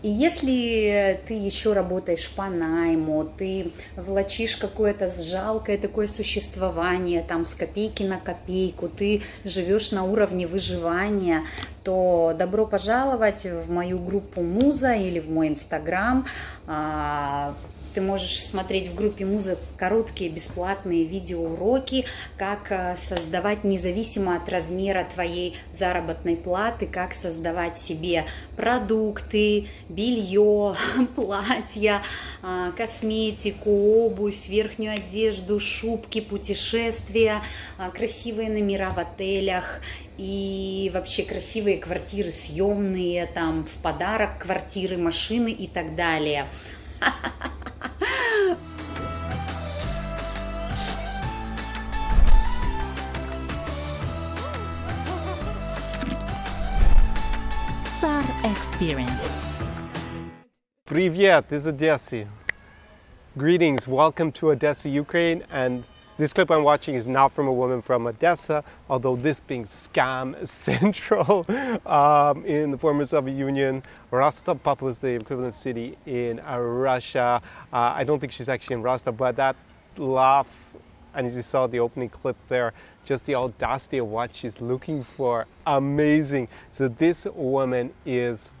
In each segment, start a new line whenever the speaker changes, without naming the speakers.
И если ты еще работаешь по найму, ты влачишь какое-то жалкое такое существование, там с копейки на копейку, ты живешь на уровне выживания, то добро пожаловать в мою группу Муза или в мой инстаграм. А, ты можешь смотреть в группе Муза короткие бесплатные видеоуроки, как э, создавать независимо от размера твоей заработной платы, как создавать себе продукты, белье, платья, э, косметику, обувь, верхнюю одежду, шубки, путешествия, э, красивые номера в отелях и вообще красивые квартиры съемные, там в подарок квартиры, машины и так далее.
experience.
Is Odessa. Greetings, welcome to Odessa, Ukraine. And this clip I'm watching is not from a woman from Odessa, although this being scam central um, in the former Soviet Union. Rostov was the equivalent city in Russia. Uh, I don't think she's actually in Rostov, but that laugh and as you saw the opening clip there, just the audacity of what she's looking for, amazing. So this woman is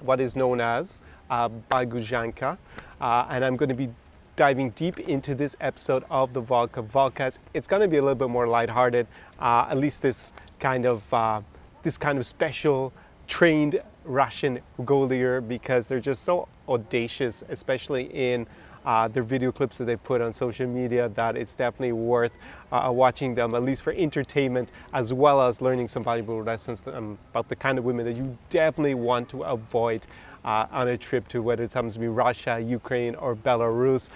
what is known as uh, Baguzhanka, uh, and I'm going to be diving deep into this episode of the Vodka Vodcast. It's going to be a little bit more lighthearted, uh, at least this kind of uh, this kind of special trained Russian gold because they're just so audacious, especially in uh, their video clips that they put on social media that it's definitely worth uh, watching them at least for entertainment as well as learning some valuable lessons um, about the kind of women that you definitely want to avoid uh, on a trip to whether it happens to be Russia, Ukraine, or Belarus.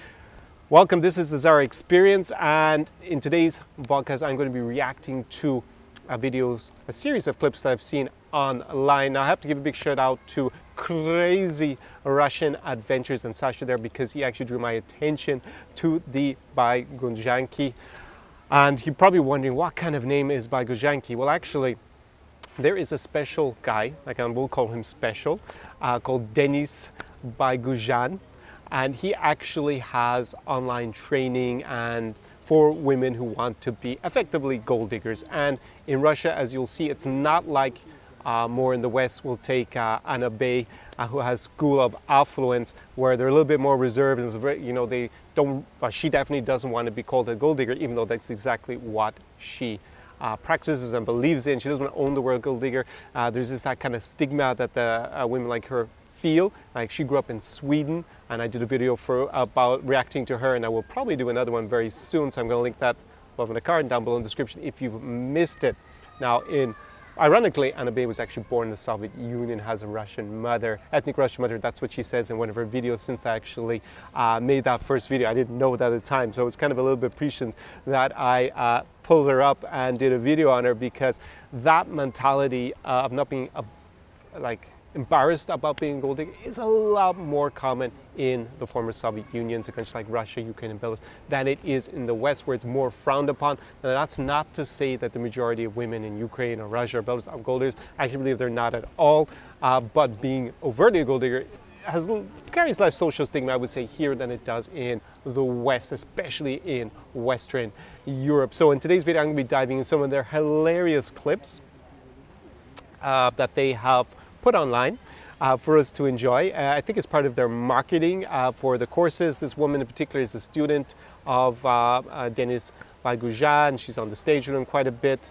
Welcome, this is the Czar Experience, and in today's podcast, I'm going to be reacting to videos, a series of clips that I've seen online. Now, I have to give a big shout out to Crazy Russian Adventures and Sasha there because he actually drew my attention to the Gunjanki. And you're probably wondering what kind of name is Gunjanki? Well, actually, there is a special guy, like I will call him special, uh, called Denis Baigujan, and he actually has online training and for women who want to be effectively gold diggers. And in Russia, as you'll see, it's not like uh, more in the West will take uh, Anna Bay, uh, who has School of Affluence, where they're a little bit more reserved and very, you know they don't. Well, she definitely doesn't want to be called a gold digger, even though that's exactly what she uh, practices and believes in. She doesn't want to own the word gold digger. Uh, there's just that kind of stigma that the uh, women like her feel. Like she grew up in Sweden, and I did a video for about reacting to her, and I will probably do another one very soon. So I'm going to link that above in the card and down below in the description if you've missed it. Now, in Ironically, Anna Bay was actually born in the Soviet Union, has a Russian mother, ethnic Russian mother. That's what she says in one of her videos since I actually uh, made that first video. I didn't know that at the time, so it's kind of a little bit prescient that I uh, pulled her up and did a video on her because that mentality of not being a, like embarrassed about being a gold digger is a lot more common in the former Soviet Union, so countries like Russia, Ukraine, and Belarus, than it is in the West, where it's more frowned upon. Now, that's not to say that the majority of women in Ukraine or Russia or Belarus are gold diggers. I actually believe they're not at all. Uh, but being overtly a gold digger has carries less social stigma, I would say, here than it does in the West, especially in Western Europe. So in today's video, I'm going to be diving in some of their hilarious clips uh, that they have put online. Uh, for us to enjoy. Uh, I think it's part of their marketing uh, for the courses. This woman in particular is a student of uh, uh, Denis Bagujan. She's on the stage with him quite a bit.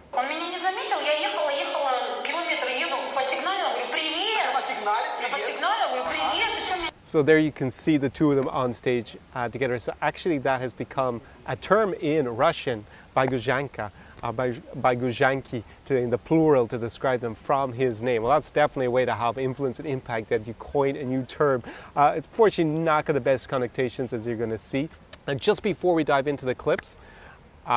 So there you can see the two of them on stage uh, together. So actually that has become a term in Russian, Baguzhanka, uh, by, Baiguzhanki to, in the plural to describe them from his name. Well, that's definitely a way to have influence and impact that you coin a new term. Uh, it's fortunately not got the best connotations as you're going to see. And just before we dive into the clips, uh,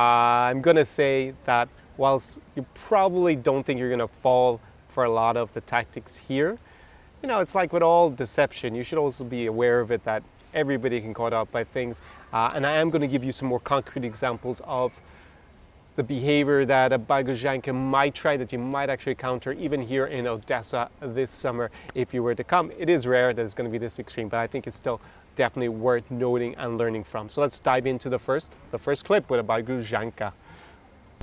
I'm going to say that whilst you probably don't think you're going to fall for a lot of the tactics here, you know, it's like with all deception, you should also be aware of it that everybody can caught up by things. Uh, and I am going to give you some more concrete examples of the behavior that a Bagujanka might try, that you might actually encounter even here in Odessa this summer if you were to come. It is rare that it's going to be this extreme, but I think it's still definitely worth noting and learning from. So let's dive into the first, the first clip with a Bagujanka.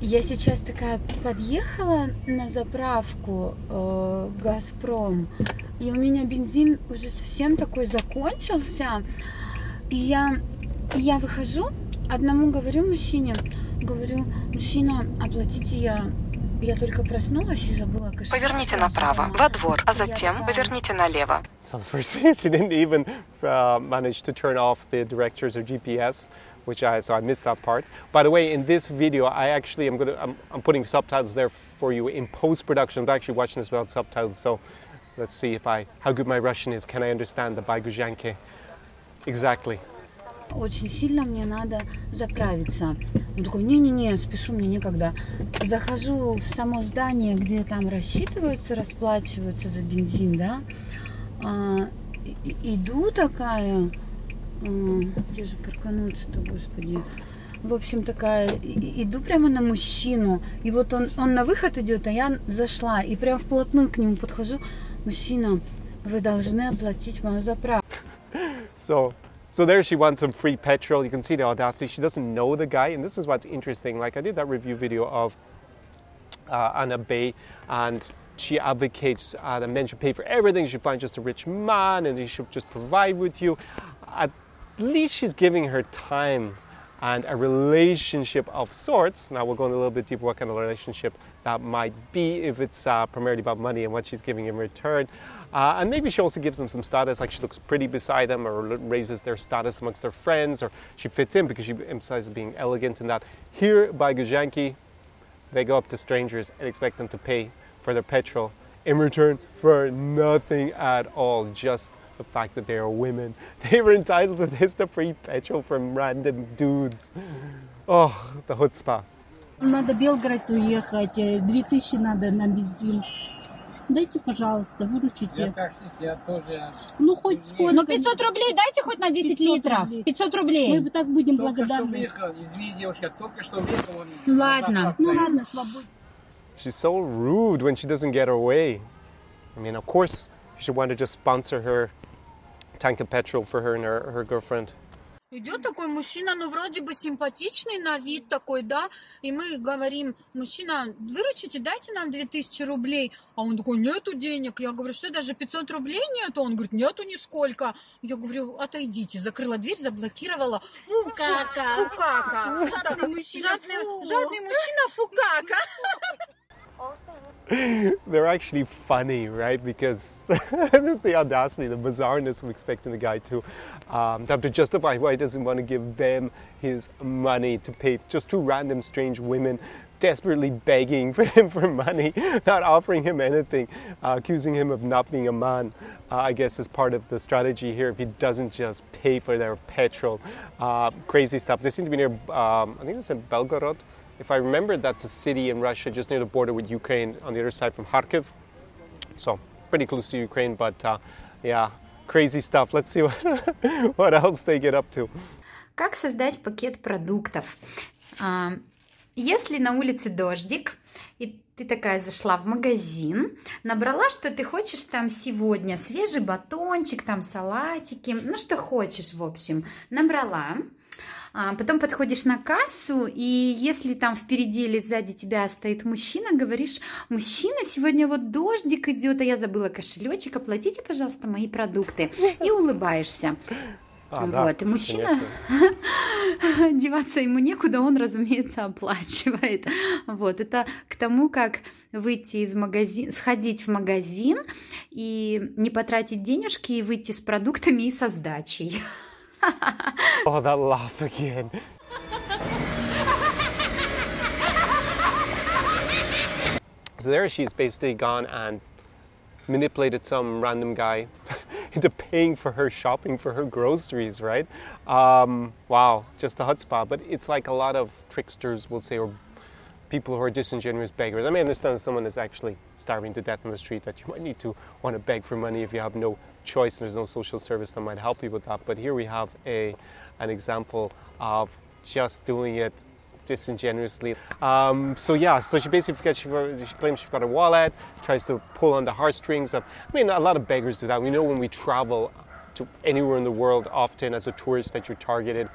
Я сейчас такая подъехала на заправку э, Газпром, и у меня бензин уже совсем такой закончился. И я, и я выхожу, одному говорю мужчине, говорю, мужчина, оплатите я. Я только проснулась и забыла кошелек.
Поверните направо, во двор, а затем поверните налево.
So the first thing, she didn't even uh, manage to turn off the directors or GPS, which I so I missed that part. By the way, in this video, I actually am gonna I'm, I'm putting subtitles there for you in post production. I'm actually watching this without subtitles, so let's see if I how good my Russian is. Can I understand the Baigujanke exactly?
Очень сильно мне надо заправиться. Он такой, не-не-не, спешу, мне некогда. Захожу в само здание, где там рассчитываются, расплачиваются за бензин, да. А, иду такая, а, где же паркануться-то, господи. В общем, такая, иду прямо на мужчину. И вот он, он на выход идет, а я зашла. И прям вплотную к нему подхожу. Мужчина, вы должны оплатить мою заправку.
So, so there she wants some free petrol. You can see the audacity. She doesn't know the guy, and this is what's interesting. Like I did that review video of uh, Anna Bay, and she advocates uh, that men should pay for everything. You should find just a rich man, and he should just provide with you. At least she's giving her time and a relationship of sorts. Now we'll go in a little bit deeper what kind of relationship that might be if it's uh, primarily about money and what she's giving in return. Uh, and maybe she also gives them some status, like she looks pretty beside them or raises their status amongst their friends, or she fits in because she emphasizes being elegant and that. Here Baigujanki, they go up to strangers and expect them to pay for their petrol in return for nothing at all, just the fact that they are women. They were entitled to this, the free petrol from random dudes. Oh, the chutzpah.
Надо Белгород уехать, э, 2000 надо на бензин. Дайте, пожалуйста,
Я
выручите.
таксист, я тоже...
Ну, хоть
Нет.
сколько.
Ну, 500 рублей дайте хоть на 10
500
литров.
рублей.
500 рублей.
Мы так будем
Только что
благодарны.
выехал, извини, девушка, я только что выехал. он
Ну,
на
ладно.
заправку
Ну
стоит.
ладно, свободно.
She's so rude when she doesn't get her way. I mean, of course, you should want to just sponsor her tank of petrol for her and her, her girlfriend.
Идет такой мужчина, ну, вроде бы симпатичный на вид такой, да, и мы говорим, мужчина, выручите, дайте нам 2000 рублей. А он такой, нету денег. Я говорю, что даже 500 рублей нету? Он говорит, нету нисколько. Я говорю, отойдите. Закрыла дверь, заблокировала. Фу,
кака.
Фу, кака.
Жадный мужчина,
Жадный,
They're actually funny, right? Because there's the audacity, the bizarreness of expecting the guy to, um, to have to justify why he doesn't want to give them his money to pay just two random strange women desperately begging for him for money, not offering him anything, uh, accusing him of not being a man. Uh, I guess is part of the strategy here. If he doesn't just pay for their petrol, uh, crazy stuff. They seem to be near. Um, I think it's in Belgorod. If I remember, that's a city in Russia just near the border with Ukraine on the other side from Kharkiv. So pretty close to Ukraine, but uh, yeah, crazy stuff. Let's see what, what else they get up to.
Как создать пакет продуктов? А, Если на улице дождик, и ты такая зашла в магазин, набрала, что ты хочешь там сегодня, свежий батончик, там салатики, ну что хочешь, в общем, набрала. А потом подходишь на кассу, и если там впереди или сзади тебя стоит мужчина, говоришь, мужчина, сегодня вот дождик идет, а я забыла кошелечек, оплатите, пожалуйста, мои продукты. И улыбаешься.
А, да,
вот, и мужчина,
конечно.
деваться ему некуда, он, разумеется, оплачивает. Вот, это к тому, как выйти из магазина, сходить в магазин и не потратить денежки и выйти с продуктами и со сдачей.
Oh, that laugh again. So there she's basically gone and manipulated some random guy into paying for her shopping for her groceries, right? Um, wow, just a hot spot, But it's like a lot of tricksters will say, or people who are disingenuous beggars. I may understand someone that's actually starving to death on the street that you might need to want to beg for money if you have no choice and there's no social service that might help you with that. But here we have a an example of just doing it disingenuously. Um, so yeah, so she basically forgets she, she claims she's got a wallet, tries to pull on the heartstrings of. I mean, a lot of beggars do that. We know when we travel to anywhere in the world, often as a tourist, that you're targeted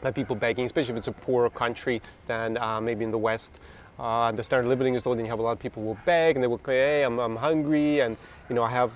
by people begging, especially if it's a poorer country than uh, maybe in the West. Uh, the standard living is low, then you have a lot of people will beg and they will say, hey, I'm, I'm hungry and you know I have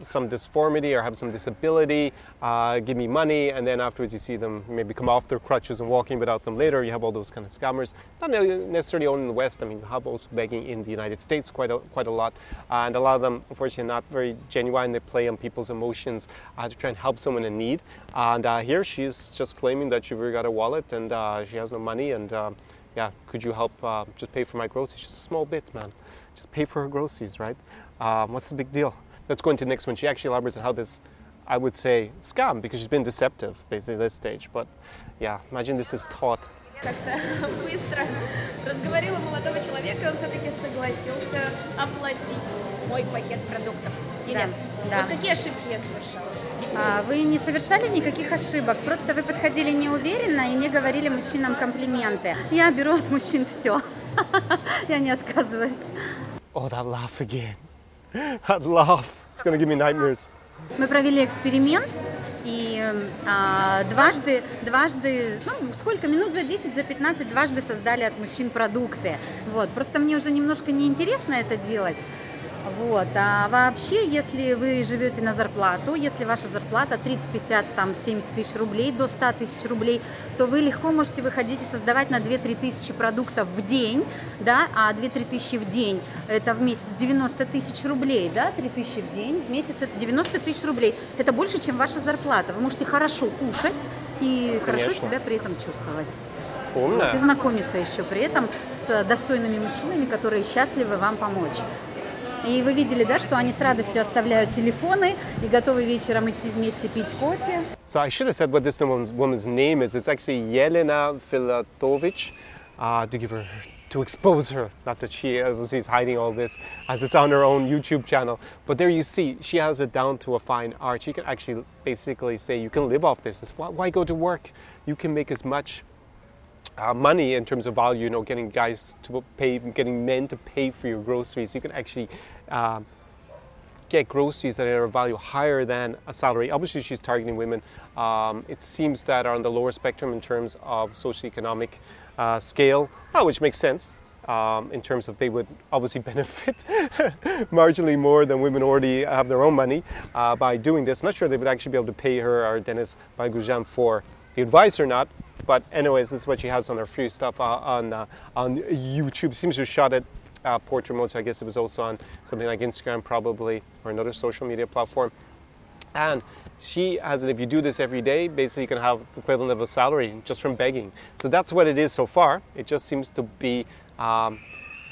some disformity or have some disability, uh, give me money, and then afterwards you see them maybe come off their crutches and walking without them later. You have all those kind of scammers, not necessarily only in the West. I mean, you have also begging in the United States quite a, quite a lot, and a lot of them, unfortunately, not very genuine. They play on people's emotions uh, to try and help someone in need. And uh, here she's just claiming that she's got a wallet and uh, she has no money, and um, yeah, could you help uh, just pay for my groceries? Just a small bit, man. Just pay for her groceries, right? Um, what's the big deal? Let's go into the next one. She actually elaborates on how this, I would say, scam, because she's been deceptive basically at this stage. But yeah, imagine this is taught.
Как-то быстро разговорила молодого человека, он все-таки согласился оплатить мой пакет продуктов. Елена,
да.
вот какие ошибки я совершала?
А, Вы не совершали никаких ошибок, просто вы подходили неуверенно и не говорили мужчинам комплименты. Я беру от мужчин все. Я не отказываюсь.
Oh, that laugh again. That laugh. It's gonna give me nightmares.
Мы провели эксперимент и а, дважды, дважды, ну сколько, минут за 10, за 15 дважды создали от мужчин продукты. Вот, просто мне уже немножко неинтересно это делать. Вот. А вообще, если вы живете на зарплату, если ваша зарплата 30, 50, там, 70 тысяч рублей до 100 тысяч рублей, то вы легко можете выходить и создавать на 2-3 тысячи продуктов в день, да, а 2-3 тысячи в день это в месяц 90 тысяч рублей, да, 3 тысячи в день, в месяц это 90 тысяч рублей. Это больше, чем ваша зарплата. Вы можете хорошо кушать и хорошо
Конечно.
себя при этом чувствовать. Вот, и
Умная.
знакомиться еще при этом с достойными мужчинами, которые счастливы вам помочь. И вы видели, да, что они с радостью оставляют телефоны и готовы вечером идти вместе пить кофе.
So I should have said what this woman's, woman's name is. It's actually Yelena Filatovic. Uh, to give her, to expose her. Not that she obviously is hiding all this, as it's on her own YouTube channel. But there you see, she has it down to a fine art. She can actually basically say you can live off this. It's why, why go to work? You can make as much uh, money in terms of value, you know, getting guys to pay, getting men to pay for your groceries. You can actually um, get groceries that are of value higher than a salary. Obviously, she's targeting women. Um, it seems that are on the lower spectrum in terms of socioeconomic uh, scale, uh, which makes sense. Um, in terms of they would obviously benefit marginally more than women already have their own money uh, by doing this. Not sure they would actually be able to pay her or Dennis Bagujan for the advice or not. But anyways, this is what she has on her free stuff uh, on uh, on YouTube. Seems to have shot it uh, portrait mode, so I guess it was also on something like Instagram, probably, or another social media platform. And she has it, if you do this every day, basically you can have the equivalent of a salary just from begging. So that's what it is so far. It just seems to be um,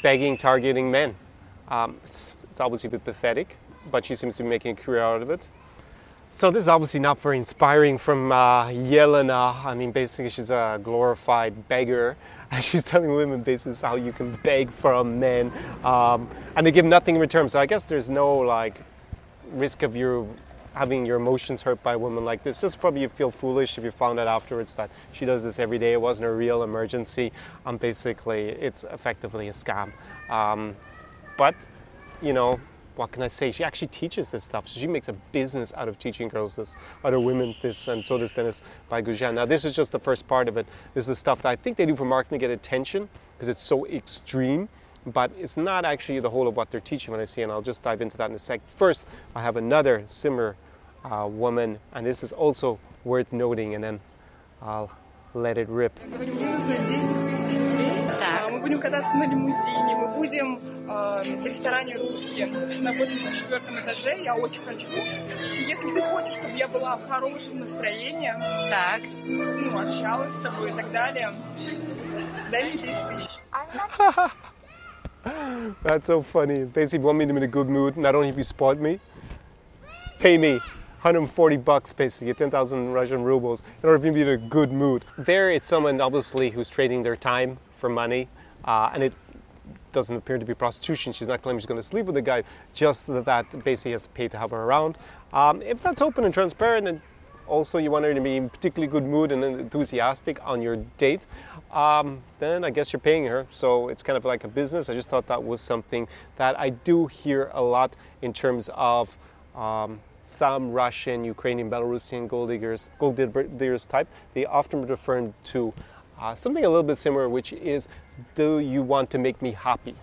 begging, targeting men. Um, it's, it's obviously a bit pathetic, but she seems to be making a career out of it. So this is obviously not very inspiring from uh, Yelena. I mean, basically she's a glorified beggar. And she's telling women this is how you can beg from men, um, and they give nothing in return. So I guess there's no like risk of you having your emotions hurt by a woman like this. Just probably you feel foolish if you found out afterwards that she does this every day. It wasn't a real emergency. Um, basically, it's effectively a scam. Um, but you know, what can I say? She actually teaches this stuff. So she makes a business out of teaching girls this, other women this, and so does Dennis Baigujan. Now, this is just the first part of it. This is the stuff that I think they do for marketing to get attention because it's so extreme. But it's not actually the whole of what they're teaching when I see, and I'll just dive into that in a sec. First, I have another similar uh, woman, and this is also worth noting, and then I'll let it rip.
Говорю, мне нужно 10 тысяч рублей. А, Мы будем кататься на лимузине, мы будем э, в ресторане «Русский» на 84 этаже. Я очень хочу. И Если ты хочешь, чтобы я была в хорошем настроении, так. ну, общалась с тобой и так далее, дай мне 10 тысяч.
That's so funny. Basically, want me to be in a good mood. Not only have you spoiled me, pay me 140 bucks, basically 10,000 Russian rubles, in order for me to be in a good mood. There, it's someone obviously who's trading their time for money, uh, and it doesn't appear to be prostitution. She's not claiming she's going to sleep with the guy, just that, basically has to pay to have her around. Um, if that's open and transparent, and also you want her to be in particularly good mood and enthusiastic on your date, um, then I guess you're paying her. So it's kind of like a business. I just thought that was something that I do hear a lot in terms of um, some Russian, Ukrainian, Belarusian gold diggers, gold diggers type. They often refer to uh, something a little bit similar, which is, do you want to make me happy?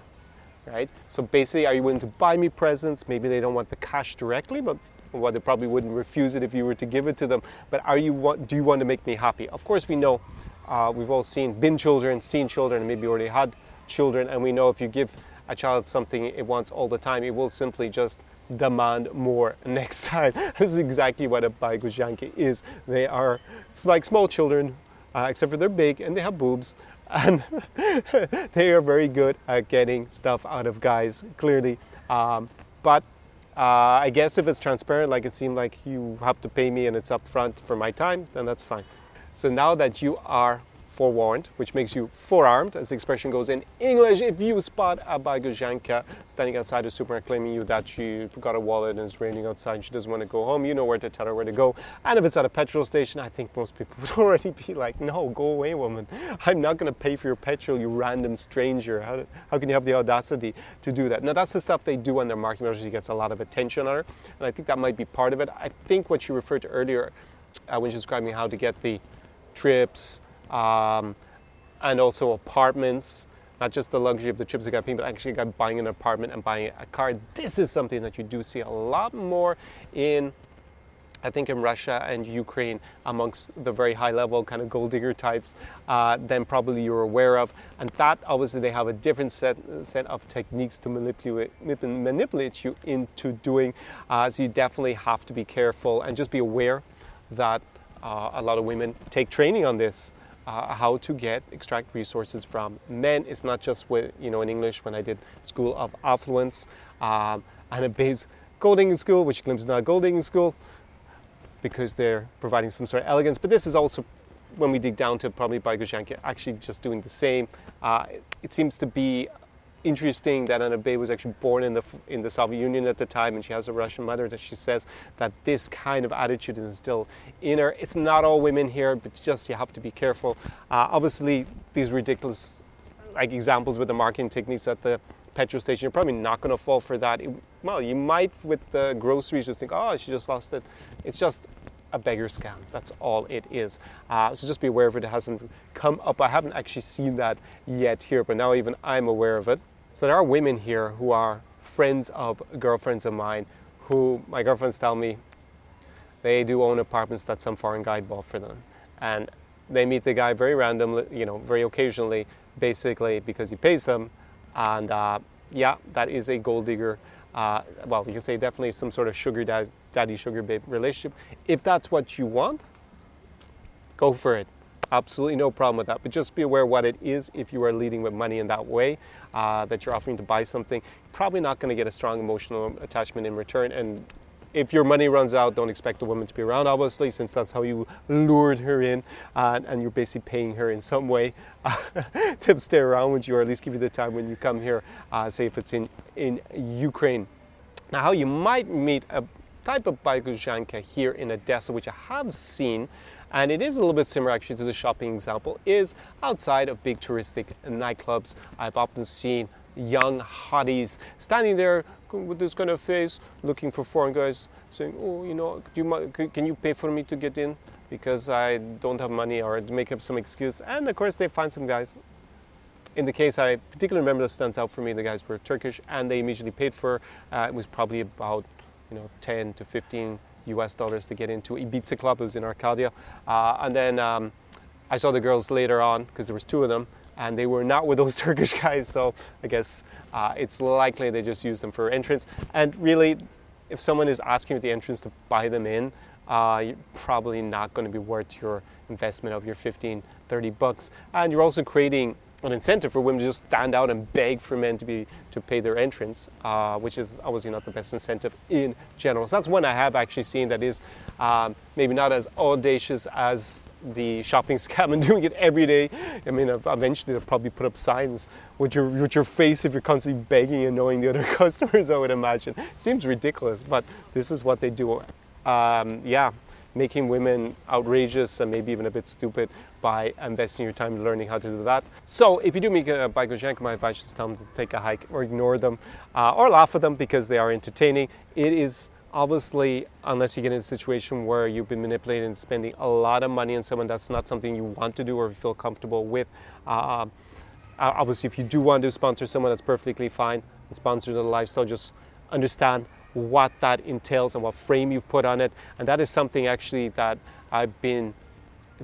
Right? So basically, are you willing to buy me presents? Maybe they don't want the cash directly, but well, they probably wouldn't refuse it if you were to give it to them. But are you want, do you want to make me happy? Of course, we know uh, we've all seen, been children, seen children, maybe already had children, and we know if you give a child something it wants all the time, it will simply just demand more next time. this is exactly what a baigujanka is. They are like small children, uh, except for they're big and they have boobs, and they are very good at getting stuff out of guys, clearly. Um, but uh, I guess if it's transparent, like it seemed like you have to pay me and it's upfront for my time, then that's fine. So now that you are forewarned, which makes you forearmed, as the expression goes in English. If you spot a Baigujanka standing outside a supermarket claiming you that she forgot a wallet and it's raining outside and she doesn't want to go home, you know where to tell her where to go. And if it's at a petrol station, I think most people would already be like, no, go away, woman. I'm not going to pay for your petrol, you random stranger. How, how can you have the audacity to do that? Now, that's the stuff they do on their marketing materials. She gets a lot of attention on her. And I think that might be part of it. I think what you referred to earlier uh, when she was describing how to get the trips, um, and also apartments. Not just the luxury of the trips you got, but actually got buying an apartment and buying a car. This is something that you do see a lot more in I think in Russia and Ukraine, amongst the very high level kind of gold digger types, uh, than probably you're aware of. And that obviously they have a different set, set of techniques to manipulate, manipulate you into doing. Uh, so you definitely have to be careful and just be aware that uh, a lot of women take training on this uh, how to get extract resources from men. It's not just with, you know in English when I did School of Affluence um, and a base gold digging school, which claims not a gold digging school because they're providing some sort of elegance. But this is also when we dig down to probably by Baigujanka actually just doing the same. Uh, it, it seems to be interesting that Anna Bay was actually born in the in the Soviet Union at the time, and she has a Russian mother. That she says that this kind of attitude is still in her. It's not all women here, but just you have to be careful. Uh, obviously, these ridiculous like examples with the marketing techniques at the petrol station, you're probably not going to fall for that. It, well, you might with the groceries just think, oh, she just lost it. It's just a beggar scam. That's all it is. Uh, so just be aware of it. It hasn't come up. I haven't actually seen that yet here, but now even I'm aware of it. So there are women here who are friends of girlfriends of mine who my girlfriends tell me they do own apartments that some foreign guy bought for them. And they meet the guy very randomly, you know, very occasionally, basically because he pays them. And uh, yeah, that is a gold digger. Uh, well, you can say definitely some sort of sugar dad, daddy, sugar babe relationship. If that's what you want, go for it. Absolutely no problem with that. But just be aware what it is if you are leading with money in that way, uh, that you're offering to buy something. Probably not going to get a strong emotional attachment in return. And if your money runs out, don't expect the woman to be around, obviously, since that's how you lured her in, uh, and you're basically paying her in some way uh, to stay around with you, or at least give you the time when you come here, uh, say if it's in, in Ukraine. Now, how you might meet a type of baigujanka here in Odessa, which I have seen, and it is a little bit similar actually to the shopping example, is outside of big touristic nightclubs. I've often seen young hotties standing there with this kind of face, looking for foreign guys, saying, "Oh, you know, you, can you pay for me to get in because I don't have money," or make up some excuse. And of course, they find some guys. In the case I particularly remember that stands out for me, the guys were Turkish, and they immediately paid for. Uh, it was probably about, you know, 10 to 15 US dollars to get into Ibiza Club. It was in Arcadia, uh, and then. Um, I saw the girls later on because there was two of them, and they were not with those Turkish guys. So I guess uh, it's likely they just used them for entrance. And really, if someone is asking at the entrance to buy them in, uh, you're probably not going to be worth your investment of your 15, 30 bucks. And you're also creating an incentive for women to just stand out and beg for men to be to pay their entrance, uh, which is obviously not the best incentive in general. So that's one I have actually seen that is um, maybe not as audacious as the shopping scam and doing it every day. I mean, eventually they'll probably put up signs with your with your face if you're constantly begging and knowing the other customers. I would imagine. Seems ridiculous, but this is what they do. Um, yeah, making women outrageous and maybe even a bit stupid by investing your time learning how to do that. So if you do meet a Baikuzhenka, my advice is tell them to take a hike or ignore them uh, or laugh at them because they are entertaining. It is obviously, unless you get in a situation where you've been manipulated and spending a lot of money on someone, that's not something you want to do or feel comfortable with. Uh, obviously, if you do want to sponsor someone, that's perfectly fine. And sponsor the lifestyle, just understand what that entails and what frame you've put on it. And that is something actually that I've been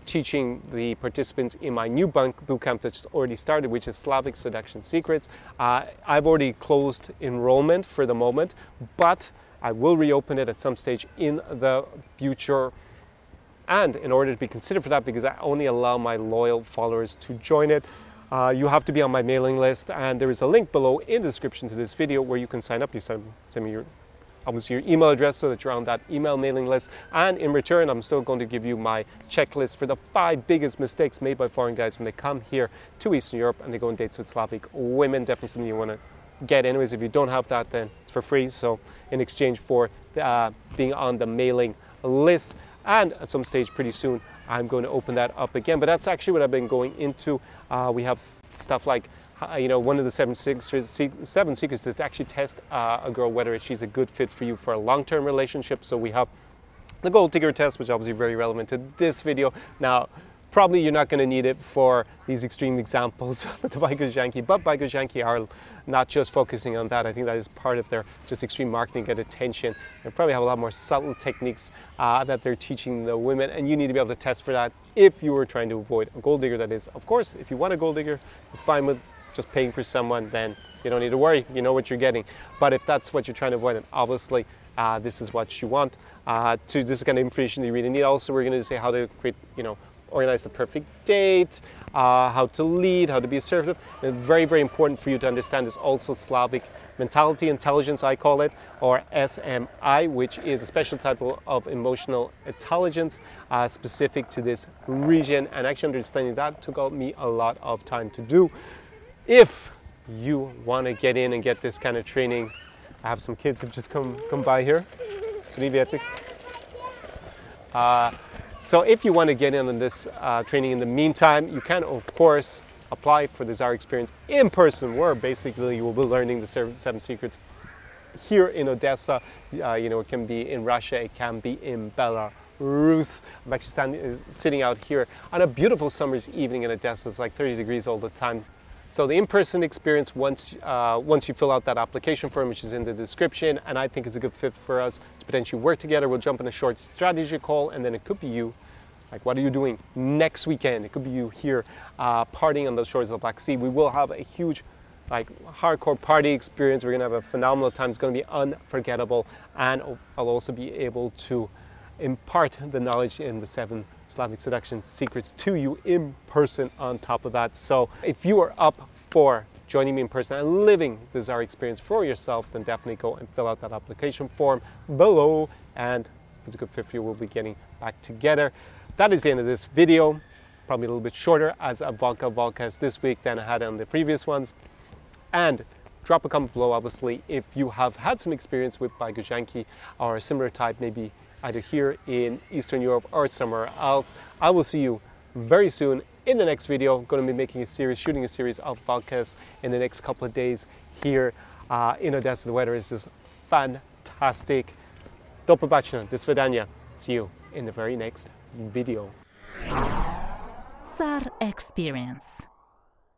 teaching the participants in my new boot camp that's already started, which is Slavic Seduction Secrets. Uh, I've already closed enrollment for the moment, but I will reopen it at some stage in the future. And in order to be considered for that, because I only allow my loyal followers to join it, uh, you have to be on my mailing list. And there is a link below in the description to this video where you can sign up. You send, send me your obviously your email address so that you're on that email mailing list. And in return, I'm still going to give you my checklist for the five biggest mistakes made by foreign guys when they come here to Eastern Europe and they go on dates with Slavic women. Definitely something you want to get anyways. If you don't have that, then it's for free. So in exchange for uh, being on the mailing list, and at some stage pretty soon, I'm going to open that up again. But that's actually what I've been going into. Uh, we have stuff like you know, one of the seven secrets, seven secrets is to actually test uh, a girl whether she's a good fit for you for a long-term relationship. So we have the gold digger test, which is obviously very relevant to this video. Now, probably you're not going to need it for these extreme examples with the Baikuzhenki, but Baikuzhenki are not just focusing on that. I think that is part of their just extreme marketing, get attention. They probably have a lot more subtle techniques uh, that they're teaching the women, and you need to be able to test for that if you were trying to avoid a gold digger. That is, of course, if you want a gold digger, fine with just paying for someone, then you don't need to worry. You know what you're getting. But if that's what you're trying to avoid, then obviously uh, this is what you want. Uh, to this kind of information you really need. Also, we're going to say how to create, you know, organize the perfect date, uh, how to lead, how to be assertive. And very, very important for you to understand is also Slavic mentality intelligence, I call it, or SMI, which is a special type of emotional intelligence uh, specific to this region. And actually, understanding that took me a lot of time to do. If you want to get in and get this kind of training, I have some kids who've just come come by here. Uh, so if you want to get in on this uh, training in the meantime, you can of course apply for the Czar experience in person, where basically you will be learning the seven secrets here in Odessa. Uh, you know, it can be in Russia, it can be in Belarus. I'm actually standing, uh, sitting out here on a beautiful summer's evening in Odessa. It's like 30 degrees all the time. So the in-person experience, once, uh, once you fill out that application form, which is in the description, and I think it's a good fit for us to potentially work together, we'll jump on a short strategy call, and then it could be you. Like, what are you doing next weekend? It could be you here uh, partying on the shores of the Black Sea. We will have a huge like hardcore party experience. We're gonna have a phenomenal time. It's gonna be unforgettable, and I'll also be able to impart the knowledge in the seven Slavic seduction secrets to you in person on top of that. So if you are up for joining me in person and living the Czar experience for yourself, then definitely go and fill out that application form below. And if it's a good fit for you, we'll be getting back together. That is the end of this video. Probably a little bit shorter as a Vodka Vodcast this week than I had on the previous ones. And drop a comment below, obviously, if you have had some experience with Baikuzhenki or a similar type, maybe either here in Eastern Europe or somewhere else. I will see you very soon in the next video. I'm going to be making a series, shooting a series of podcasts in the next couple of days here uh, in Odessa. The weather is just fantastic. Do побачення, до свидання. See you in the very next video.
Czar Experience.